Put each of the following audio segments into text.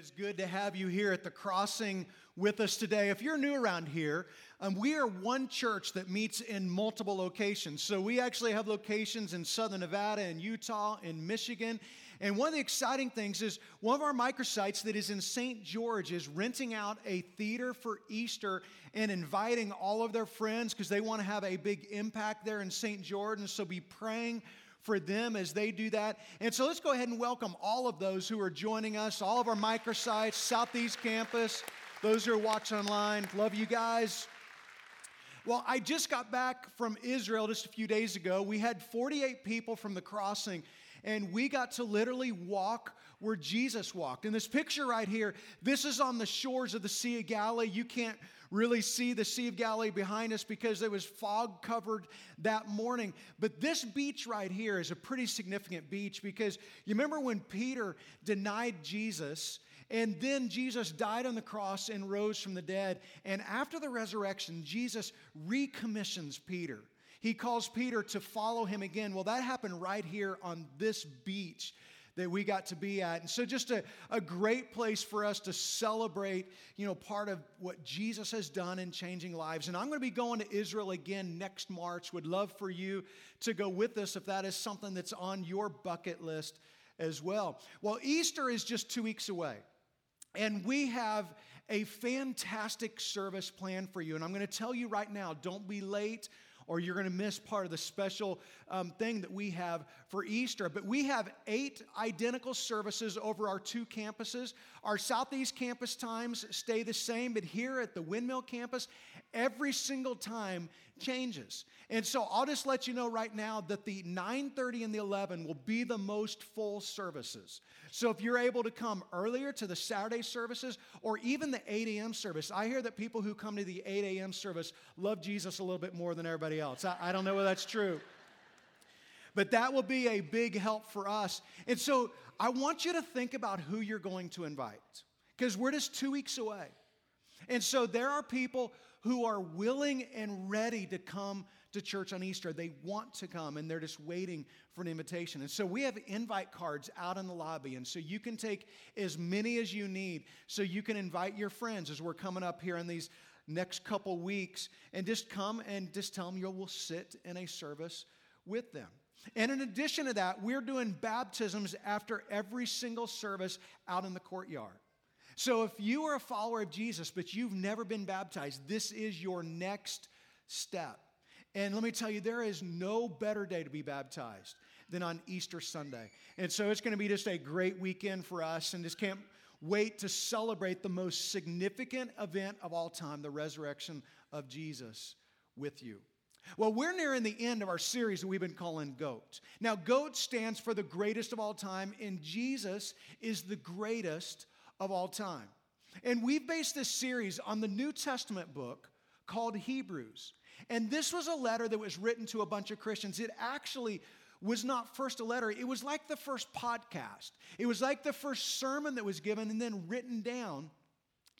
is good to have you here at the crossing with us today. If you're new around here, um, we are one church that meets in multiple locations. So we actually have locations in southern Nevada and Utah and Michigan. And one of the exciting things is one of our microsites that is in St. George is renting out a theater for Easter and inviting all of their friends because they want to have a big impact there in St. George. And so be praying for them as they do that. And so let's go ahead and welcome all of those who are joining us, all of our microsites, Southeast Campus, those who are watching online. Love you guys. Well, I just got back from Israel just a few days ago. We had 48 people from the crossing, and we got to literally walk where Jesus walked. In this picture right here, this is on the shores of the Sea of Galilee. You can't really see the Sea of Galilee behind us because there was fog covered that morning. But this beach right here is a pretty significant beach because you remember when Peter denied Jesus and then Jesus died on the cross and rose from the dead. And after the resurrection, Jesus recommissions Peter. He calls Peter to follow him again. Well, that happened right here on this beach that we got to be at. And so just a, a great place for us to celebrate, you know, part of what Jesus has done in changing lives. And I'm going to be going to Israel again next March. Would love for you to go with us if that is something that's on your bucket list as well. Well, Easter is just two weeks away. And we have a fantastic service plan for you. And I'm going to tell you right now don't be late or you're going to miss part of the special um, thing that we have for Easter. But we have eight identical services over our two campuses. Our Southeast campus times stay the same, but here at the Windmill campus, every single time changes. And so I'll just let you know right now that the 9:30 and the 11 will be the most full services. So if you're able to come earlier to the Saturday services or even the 8 a.m. service, I hear that people who come to the 8 a.m. service love Jesus a little bit more than everybody else. I, I don't know whether that's true. But that will be a big help for us. And so I want you to think about who you're going to invite because we're just two weeks away. And so there are people who are willing and ready to come to church on Easter. They want to come and they're just waiting for an invitation. And so we have invite cards out in the lobby. And so you can take as many as you need so you can invite your friends as we're coming up here in these next couple weeks and just come and just tell them you will sit in a service with them. And in addition to that, we're doing baptisms after every single service out in the courtyard. So if you are a follower of Jesus, but you've never been baptized, this is your next step. And let me tell you, there is no better day to be baptized than on Easter Sunday. And so it's going to be just a great weekend for us, and just can't wait to celebrate the most significant event of all time, the resurrection of Jesus, with you. Well, we're nearing the end of our series that we've been calling GOAT. Now, GOAT stands for the greatest of all time, and Jesus is the greatest of all time. And we've based this series on the New Testament book called Hebrews. And this was a letter that was written to a bunch of Christians. It actually was not first a letter, it was like the first podcast. It was like the first sermon that was given and then written down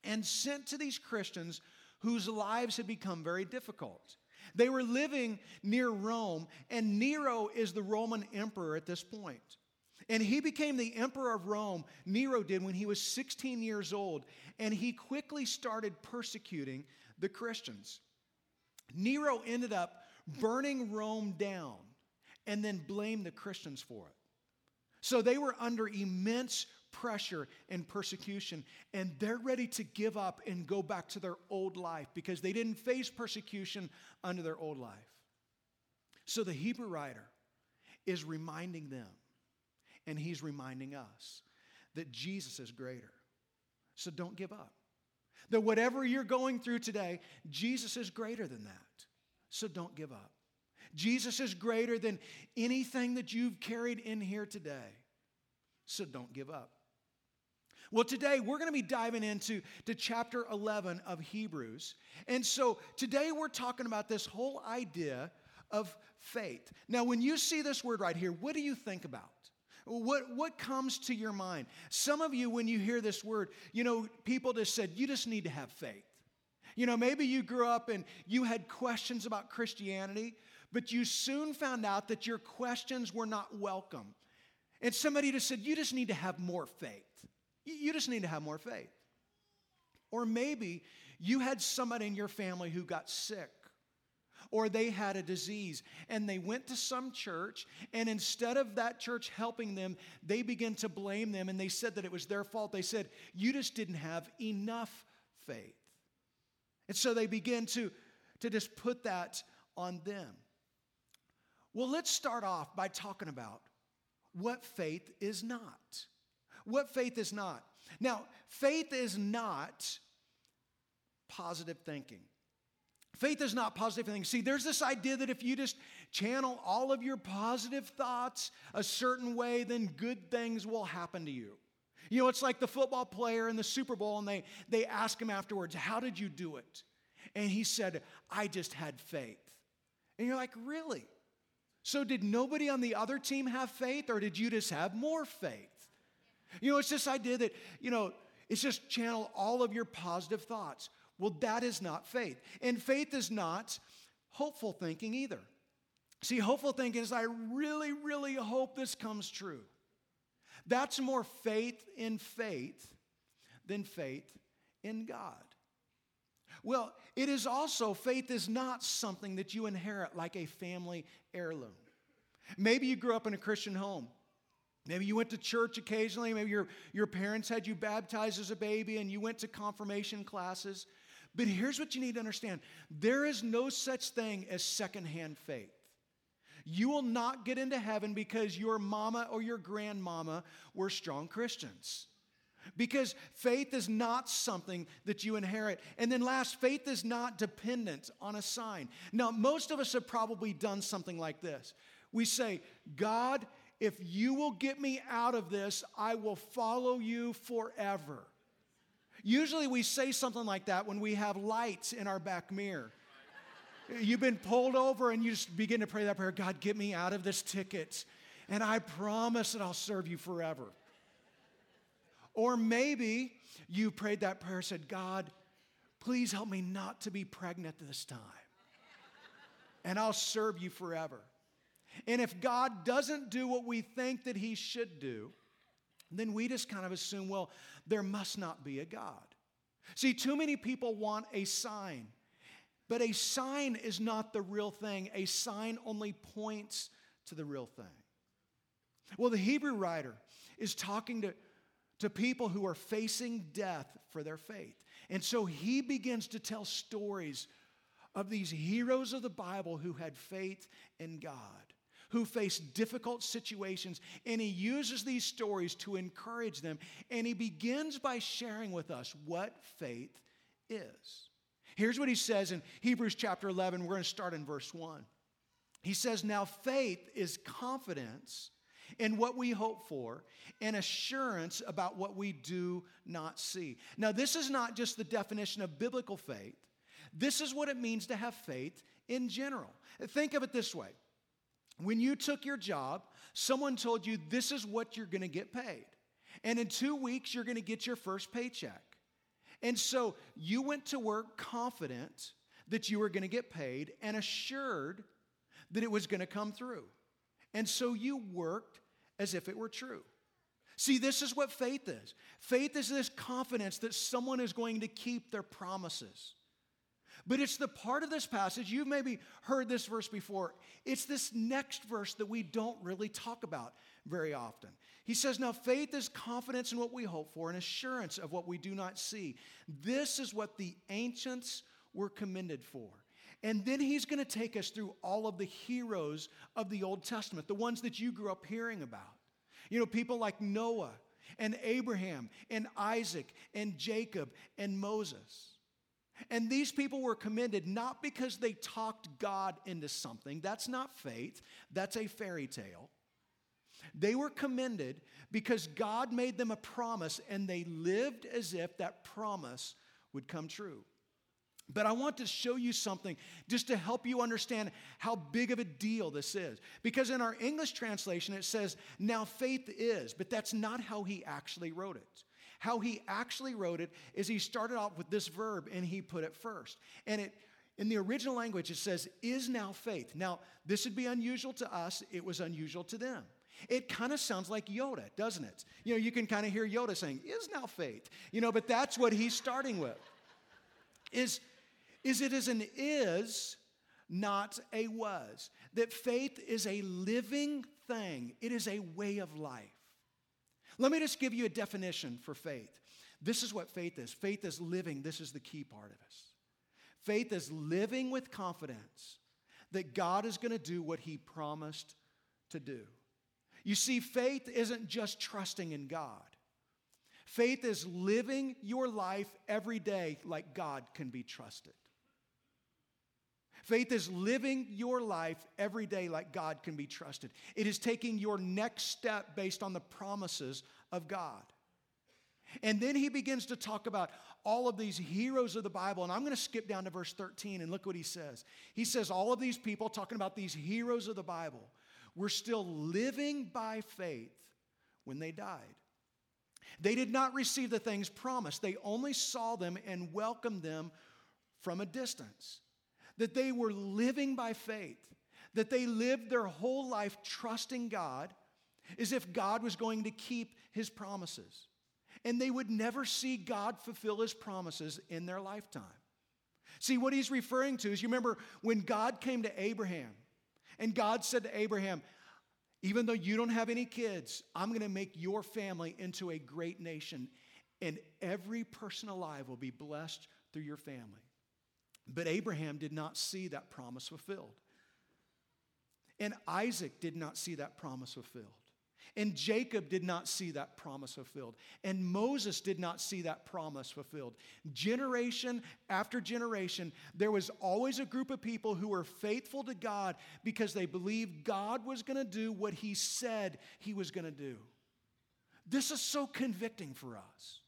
and sent to these Christians whose lives had become very difficult. They were living near Rome, and Nero is the Roman emperor at this point. And he became the emperor of Rome, Nero did, when he was 16 years old, and he quickly started persecuting the Christians. Nero ended up burning Rome down and then blame the Christians for it. So they were under immense pressure and persecution, and they're ready to give up and go back to their old life because they didn't face persecution under their old life. So the Hebrew writer is reminding them, and he's reminding us that Jesus is greater. So don't give up. That whatever you're going through today, Jesus is greater than that. So don't give up. Jesus is greater than anything that you've carried in here today. So don't give up. Well, today we're going to be diving into to chapter 11 of Hebrews. And so today we're talking about this whole idea of faith. Now, when you see this word right here, what do you think about? What, what comes to your mind? Some of you, when you hear this word, you know, people just said, you just need to have faith. You know, maybe you grew up and you had questions about Christianity, but you soon found out that your questions were not welcome. And somebody just said, you just need to have more faith. You just need to have more faith. Or maybe you had somebody in your family who got sick or they had a disease and they went to some church and instead of that church helping them they began to blame them and they said that it was their fault they said you just didn't have enough faith and so they begin to to just put that on them well let's start off by talking about what faith is not what faith is not now faith is not positive thinking Faith is not positive thinking. See, there's this idea that if you just channel all of your positive thoughts a certain way, then good things will happen to you. You know, it's like the football player in the Super Bowl, and they, they ask him afterwards, How did you do it? And he said, I just had faith. And you're like, Really? So, did nobody on the other team have faith, or did you just have more faith? You know, it's this idea that, you know, it's just channel all of your positive thoughts. Well, that is not faith. And faith is not hopeful thinking either. See, hopeful thinking is I really, really hope this comes true. That's more faith in faith than faith in God. Well, it is also, faith is not something that you inherit like a family heirloom. Maybe you grew up in a Christian home. Maybe you went to church occasionally. Maybe your, your parents had you baptized as a baby and you went to confirmation classes. But here's what you need to understand there is no such thing as secondhand faith. You will not get into heaven because your mama or your grandmama were strong Christians. Because faith is not something that you inherit. And then, last, faith is not dependent on a sign. Now, most of us have probably done something like this. We say, God, if you will get me out of this, I will follow you forever. Usually we say something like that when we have lights in our back mirror. You've been pulled over and you just begin to pray that prayer God, get me out of this ticket, and I promise that I'll serve you forever. Or maybe you prayed that prayer, said, God, please help me not to be pregnant this time, and I'll serve you forever. And if God doesn't do what we think that He should do, then we just kind of assume, well, there must not be a God. See, too many people want a sign, but a sign is not the real thing. A sign only points to the real thing. Well, the Hebrew writer is talking to, to people who are facing death for their faith. And so he begins to tell stories of these heroes of the Bible who had faith in God who faced difficult situations, and he uses these stories to encourage them. And he begins by sharing with us what faith is. Here's what he says in Hebrews chapter 11. We're going to start in verse 1. He says, Now faith is confidence in what we hope for and assurance about what we do not see. Now, this is not just the definition of biblical faith, this is what it means to have faith in general. Think of it this way when you took your job, someone told you this is what you're going to get paid. And in two weeks, you're going to get your first paycheck. And so you went to work confident that you were going to get paid and assured that it was going to come through. And so you worked as if it were true. See, this is what faith is faith is this confidence that someone is going to keep their promises. But it's the part of this passage, you've maybe heard this verse before. It's this next verse that we don't really talk about very often. He says, Now faith is confidence in what we hope for and assurance of what we do not see. This is what the ancients were commended for. And then he's going to take us through all of the heroes of the Old Testament, the ones that you grew up hearing about. You know, people like Noah and Abraham and Isaac and Jacob and Moses. And these people were commended not because they talked God into something. That's not faith, that's a fairy tale. They were commended because God made them a promise and they lived as if that promise would come true. But I want to show you something just to help you understand how big of a deal this is. Because in our English translation, it says, now faith is, but that's not how he actually wrote it. How he actually wrote it is he started off with this verb and he put it first. And it in the original language it says is now faith. Now, this would be unusual to us, it was unusual to them. It kind of sounds like Yoda, doesn't it? You know, you can kind of hear Yoda saying, is now faith. You know, but that's what he's starting with. Is, is it is an is, not a was. That faith is a living thing, it is a way of life. Let me just give you a definition for faith. This is what faith is faith is living, this is the key part of us. Faith is living with confidence that God is going to do what he promised to do. You see, faith isn't just trusting in God. Faith is living your life every day like God can be trusted. Faith is living your life every day like God can be trusted. It is taking your next step based on the promises of God. And then he begins to talk about all of these heroes of the Bible. And I'm going to skip down to verse 13 and look what he says. He says, All of these people, talking about these heroes of the Bible, were still living by faith when they died. They did not receive the things promised, they only saw them and welcomed them from a distance. That they were living by faith, that they lived their whole life trusting God as if God was going to keep his promises and they would never see God fulfill his promises in their lifetime. See, what he's referring to is you remember when God came to Abraham, and God said to Abraham, even though you don't have any kids, I'm going to make your family into a great nation, and every person alive will be blessed through your family. But Abraham did not see that promise fulfilled. And Isaac did not see that promise fulfilled. And Jacob did not see that promise fulfilled. And Moses did not see that promise fulfilled. Generation after generation, there was always a group of people who were faithful to God because they believed God was going to do what he said he was going to do. This is so convicting for us.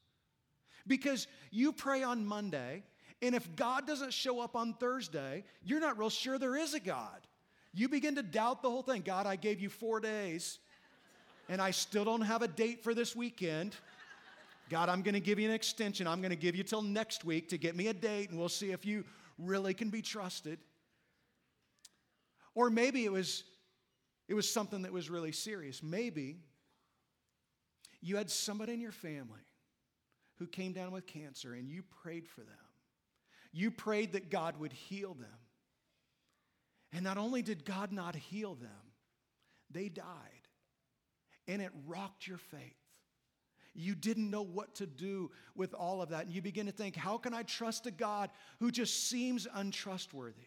Because you pray on Monday, and if God doesn't show up on Thursday, you're not real sure there is a God. You begin to doubt the whole thing. God, I gave you four days and I still don't have a date for this weekend. God, I'm going to give you an extension. I'm going to give you till next week to get me a date, and we'll see if you really can be trusted. Or maybe it was, it was something that was really serious. Maybe you had somebody in your family who came down with cancer and you prayed for them. You prayed that God would heal them. And not only did God not heal them, they died and it rocked your faith. You didn't know what to do with all of that. And you begin to think, how can I trust a God who just seems untrustworthy?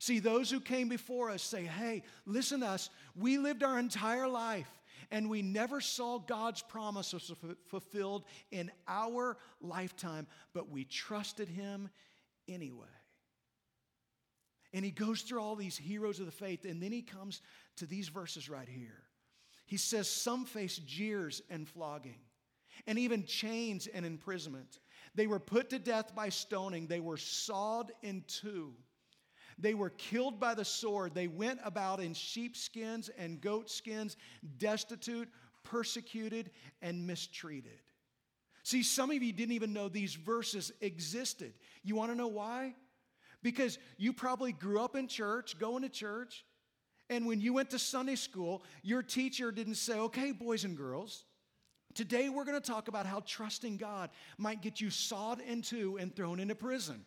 See, those who came before us say, hey, listen to us. We lived our entire life and we never saw God's promises fulfilled in our lifetime, but we trusted Him anyway. And he goes through all these heroes of the faith, and then he comes to these verses right here. He says some faced jeers and flogging, and even chains and imprisonment. They were put to death by stoning, they were sawed in two. They were killed by the sword. They went about in sheepskins and goatskins, destitute, persecuted, and mistreated. See, some of you didn't even know these verses existed. You want to know why? Because you probably grew up in church, going to church, and when you went to Sunday school, your teacher didn't say, okay, boys and girls, today we're going to talk about how trusting God might get you sawed in two and thrown into prison.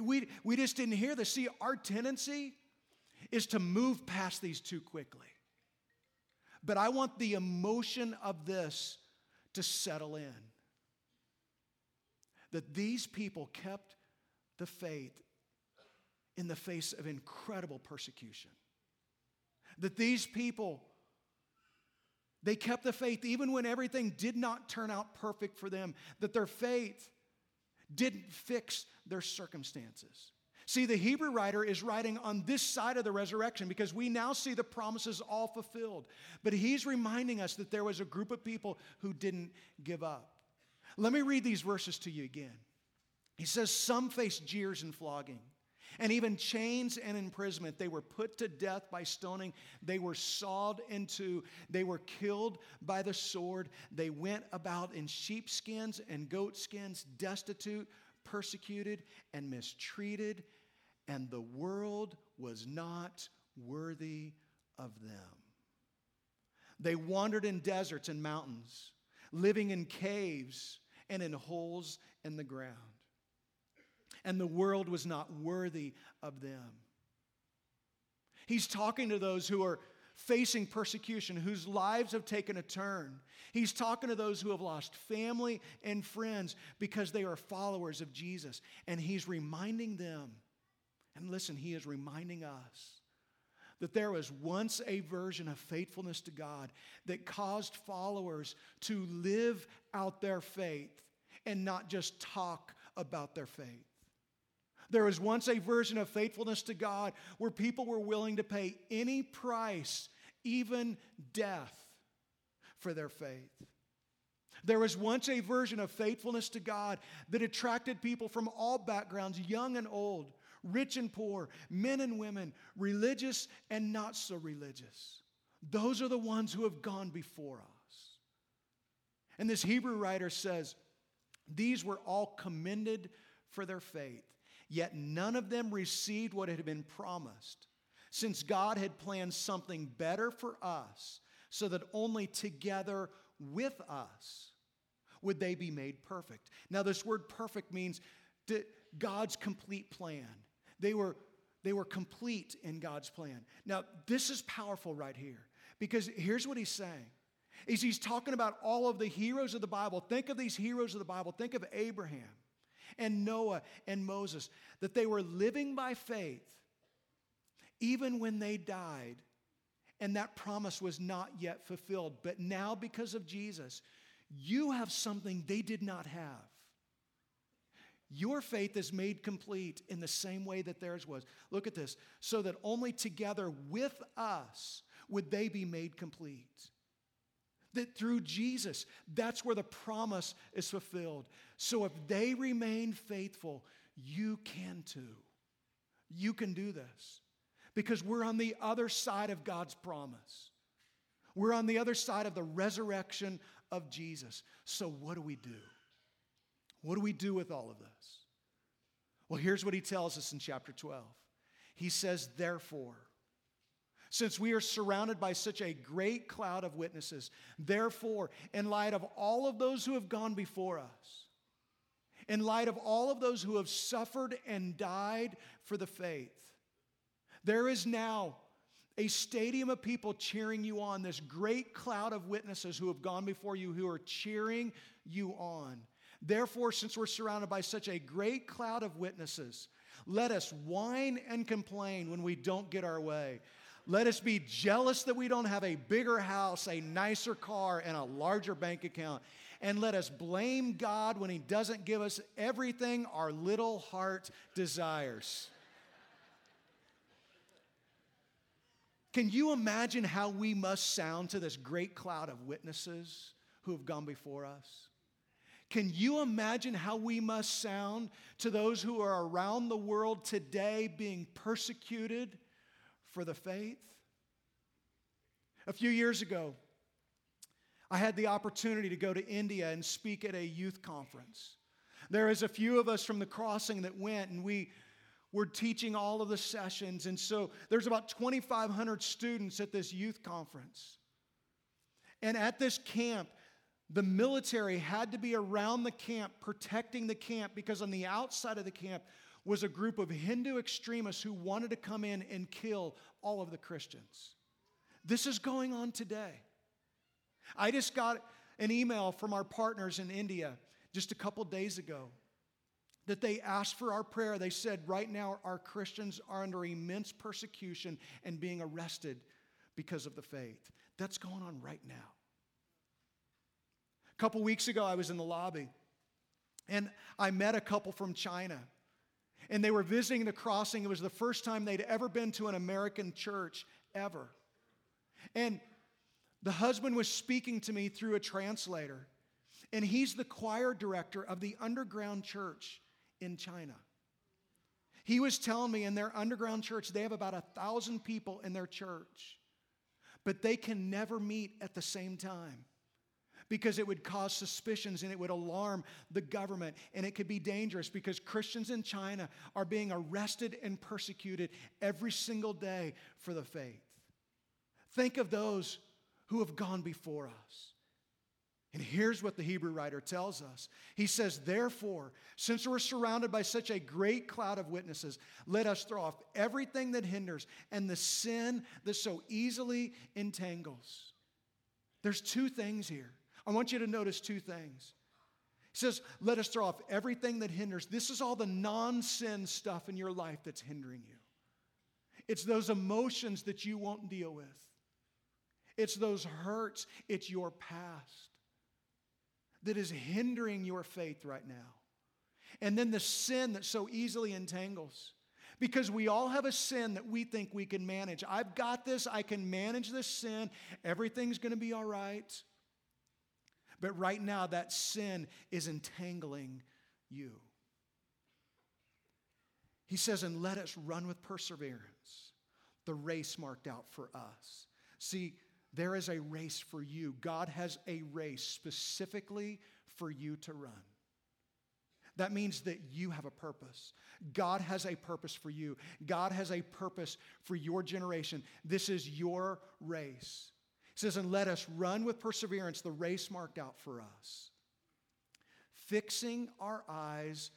We, we just didn't hear this. See, our tendency is to move past these too quickly. But I want the emotion of this to settle in. That these people kept the faith in the face of incredible persecution. That these people, they kept the faith even when everything did not turn out perfect for them, that their faith didn't fix their circumstances. See, the Hebrew writer is writing on this side of the resurrection because we now see the promises all fulfilled. But he's reminding us that there was a group of people who didn't give up. Let me read these verses to you again. He says, Some faced jeers and flogging and even chains and imprisonment. They were put to death by stoning. They were sawed in two. They were killed by the sword. They went about in sheepskins and goatskins, destitute, persecuted, and mistreated. And the world was not worthy of them. They wandered in deserts and mountains, living in caves and in holes in the ground. And the world was not worthy of them. He's talking to those who are facing persecution, whose lives have taken a turn. He's talking to those who have lost family and friends because they are followers of Jesus. And he's reminding them, and listen, he is reminding us that there was once a version of faithfulness to God that caused followers to live out their faith and not just talk about their faith. There was once a version of faithfulness to God where people were willing to pay any price, even death, for their faith. There was once a version of faithfulness to God that attracted people from all backgrounds, young and old, rich and poor, men and women, religious and not so religious. Those are the ones who have gone before us. And this Hebrew writer says, These were all commended for their faith, yet none of them received what had been promised, since God had planned something better for us, so that only together with us would they be made perfect. Now, this word perfect means God's complete plan. They were, they were complete in God's plan. Now, this is powerful right here because here's what he's saying. Is he's talking about all of the heroes of the Bible. Think of these heroes of the Bible. Think of Abraham and Noah and Moses, that they were living by faith even when they died, and that promise was not yet fulfilled. But now, because of Jesus, you have something they did not have. Your faith is made complete in the same way that theirs was. Look at this. So that only together with us would they be made complete. That through Jesus, that's where the promise is fulfilled. So if they remain faithful, you can too. You can do this because we're on the other side of God's promise. We're on the other side of the resurrection of Jesus. So, what do we do? What do we do with all of this? Well, here's what he tells us in chapter 12. He says, Therefore, since we are surrounded by such a great cloud of witnesses, therefore, in light of all of those who have gone before us, in light of all of those who have suffered and died for the faith, there is now a stadium of people cheering you on, this great cloud of witnesses who have gone before you who are cheering you on. Therefore, since we're surrounded by such a great cloud of witnesses, let us whine and complain when we don't get our way. Let us be jealous that we don't have a bigger house, a nicer car, and a larger bank account. And let us blame God when He doesn't give us everything our little heart desires. Can you imagine how we must sound to this great cloud of witnesses who have gone before us? Can you imagine how we must sound to those who are around the world today being persecuted for the faith? A few years ago, I had the opportunity to go to India and speak at a youth conference. There is a few of us from the crossing that went, and we were teaching all of the sessions. And so there's about 2,500 students at this youth conference. And at this camp, the military had to be around the camp, protecting the camp, because on the outside of the camp was a group of Hindu extremists who wanted to come in and kill all of the Christians. This is going on today. I just got an email from our partners in India just a couple days ago that they asked for our prayer. They said, right now, our Christians are under immense persecution and being arrested because of the faith. That's going on right now. A couple weeks ago, I was in the lobby and I met a couple from China. And they were visiting the crossing. It was the first time they'd ever been to an American church, ever. And the husband was speaking to me through a translator. And he's the choir director of the underground church in China. He was telling me in their underground church, they have about a thousand people in their church, but they can never meet at the same time because it would cause suspicions and it would alarm the government and it could be dangerous because Christians in China are being arrested and persecuted every single day for the faith. Think of those who have gone before us. And here's what the Hebrew writer tells us. He says, Therefore, since we're surrounded by such a great cloud of witnesses, let us throw off everything that hinders and the sin that so easily entangles. There's two things here. I want you to notice two things. He says, Let us throw off everything that hinders. This is all the non sin stuff in your life that's hindering you. It's those emotions that you won't deal with, it's those hurts, it's your past that is hindering your faith right now. And then the sin that so easily entangles. Because we all have a sin that we think we can manage. I've got this, I can manage this sin, everything's gonna be all right. But right now, that sin is entangling you. He says, and let us run with perseverance the race marked out for us. See, there is a race for you. God has a race specifically for you to run. That means that you have a purpose. God has a purpose for you. God has a purpose for your generation. This is your race. Says, and let us run with perseverance the race marked out for us. Fixing our eyes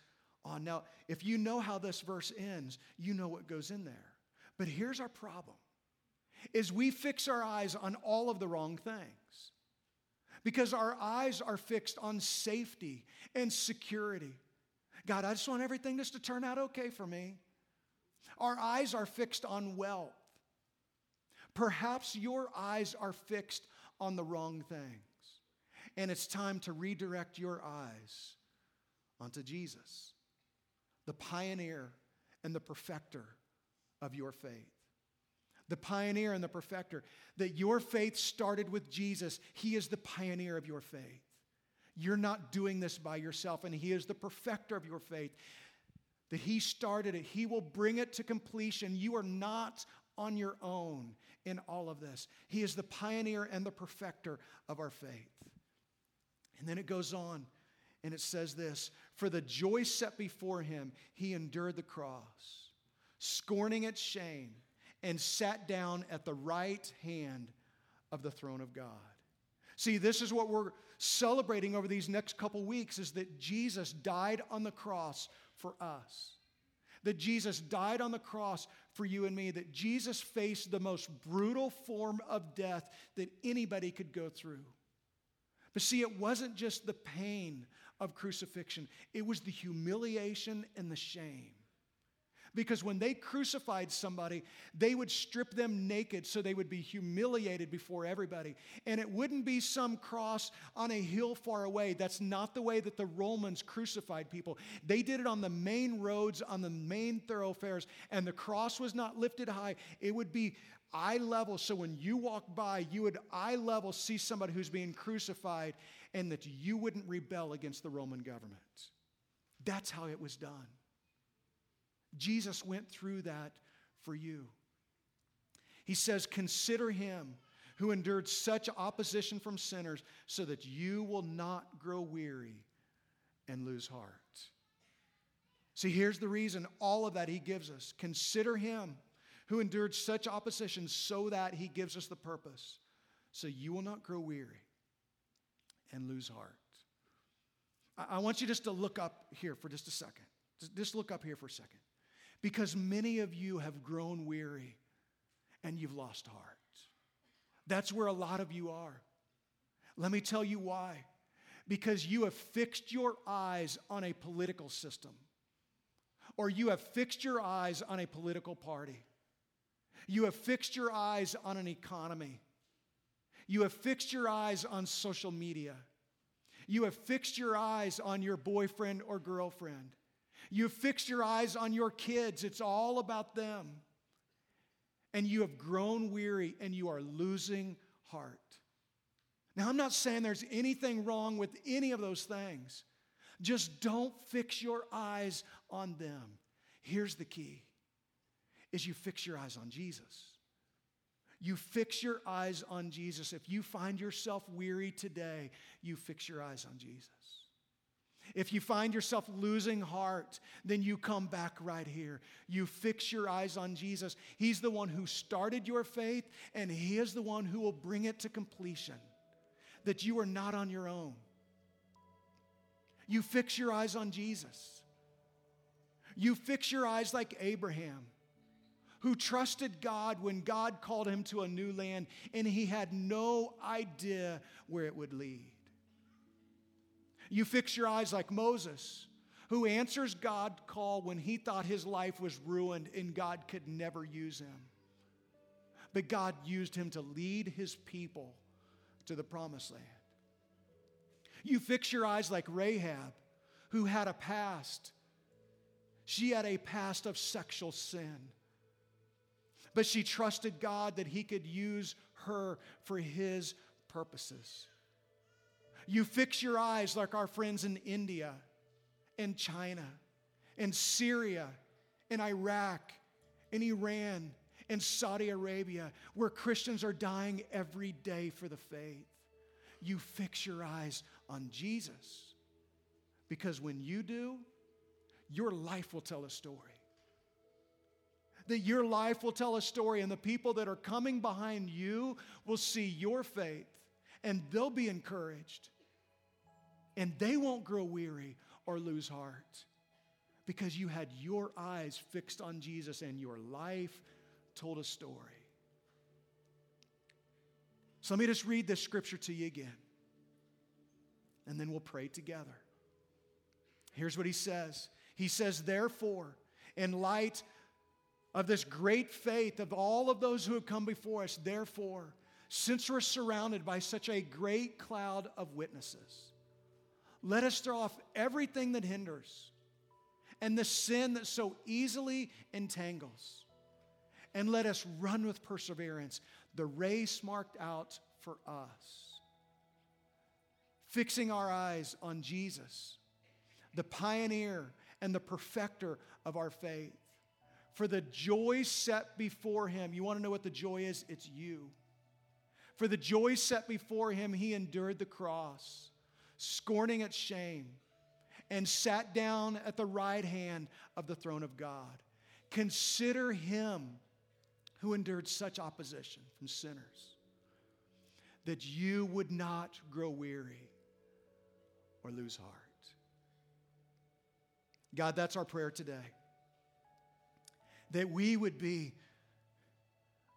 on. Now, if you know how this verse ends, you know what goes in there. But here's our problem is we fix our eyes on all of the wrong things. Because our eyes are fixed on safety and security. God, I just want everything just to turn out okay for me. Our eyes are fixed on wealth. Perhaps your eyes are fixed on the wrong things. And it's time to redirect your eyes onto Jesus, the pioneer and the perfecter of your faith the pioneer and the perfecter, that your faith started with Jesus. He is the pioneer of your faith. You're not doing this by yourself, and He is the perfecter of your faith. That He started it, He will bring it to completion. You are not on your own in all of this. He is the pioneer and the perfecter of our faith. And then it goes on and it says this For the joy set before him, he endured the cross, scorning its shame and sat down at the right hand of the throne of God. See, this is what we're celebrating over these next couple weeks is that Jesus died on the cross for us. That Jesus died on the cross for you and me, that Jesus faced the most brutal form of death that anybody could go through. But see, it wasn't just the pain of crucifixion, it was the humiliation and the shame. Because when they crucified somebody, they would strip them naked so they would be humiliated before everybody. And it wouldn't be some cross on a hill far away. That's not the way that the Romans crucified people. They did it on the main roads, on the main thoroughfares, and the cross was not lifted high. It would be eye level. So when you walk by, you would eye level see somebody who's being crucified, and that you wouldn't rebel against the Roman government. That's how it was done. Jesus went through that for you. He says, Consider him who endured such opposition from sinners so that you will not grow weary and lose heart. See, here's the reason all of that he gives us. Consider him who endured such opposition so that he gives us the purpose, so you will not grow weary and lose heart. I want you just to look up here for just a second. Just look up here for a second because many of you have grown weary and you've lost heart. That's where a lot of you are. Let me tell you why. Because you have fixed your eyes on a political system, or you have fixed your eyes on a political party. You have fixed your eyes on an economy. You have fixed your eyes on social media. You have fixed your eyes on your boyfriend or girlfriend. You've fixed your eyes on your kids, it's all about them. And you have grown weary and you are losing heart. Now, I'm not saying there's anything wrong with any of those things. Just don't fix your eyes on them. Here's the key is you fix your eyes on Jesus. You fix your eyes on Jesus. If you find yourself weary today, you fix your eyes on Jesus. If you find yourself losing heart, then you come back right here. You fix your eyes on Jesus. He's the one who started your faith, and He is the one who will bring it to completion. That you are not on your own. You fix your eyes on Jesus. You fix your eyes like Abraham, who trusted God when God called him to a new land, and he had no idea where it would lead. You fix your eyes like Moses, who answers God's call when he thought his life was ruined and God could never use him. But God used him to lead his people to the promised land. You fix your eyes like Rahab, who had a past. She had a past of sexual sin. But she trusted God that he could use her for his purposes. You fix your eyes like our friends in India, and China, and Syria, and Iraq, and Iran, and Saudi Arabia, where Christians are dying every day for the faith. You fix your eyes on Jesus. Because when you do, your life will tell a story. That your life will tell a story, and the people that are coming behind you will see your faith and they'll be encouraged and they won't grow weary or lose heart because you had your eyes fixed on Jesus and your life told a story. So let me just read this scripture to you again, and then we'll pray together. Here's what he says He says, Therefore, in light of this great faith of all of those who have come before us, therefore, since we're surrounded by such a great cloud of witnesses, let us throw off everything that hinders and the sin that so easily entangles. And let us run with perseverance the race marked out for us. Fixing our eyes on Jesus, the pioneer and the perfecter of our faith. For the joy set before him, you want to know what the joy is? It's you. For the joy set before him, he endured the cross scorning its shame, and sat down at the right hand of the throne of God. Consider him who endured such opposition from sinners, that you would not grow weary or lose heart. God, that's our prayer today. That we would be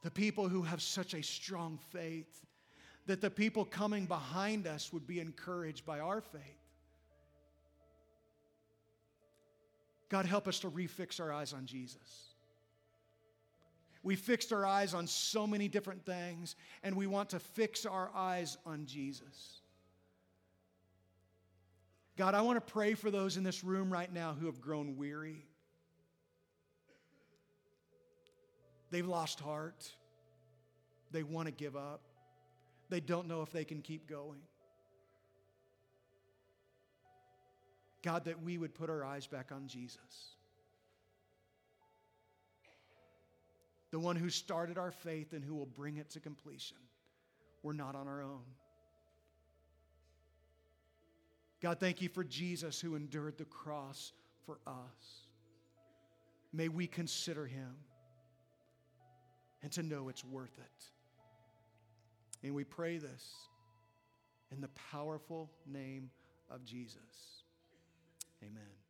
the people who have such a strong faith that the people coming behind us would be encouraged by our faith. God, help us to refix our eyes on Jesus. We fixed our eyes on so many different things, and we want to fix our eyes on Jesus. God, I want to pray for those in this room right now who have grown weary. They've lost heart. They want to give up. They don't know if they can keep going. God, that we would put our eyes back on Jesus. The one who started our faith and who will bring it to completion. We're not on our own. God, thank you for Jesus who endured the cross for us. May we consider him and to know it's worth it. And we pray this in the powerful name of Jesus. Amen.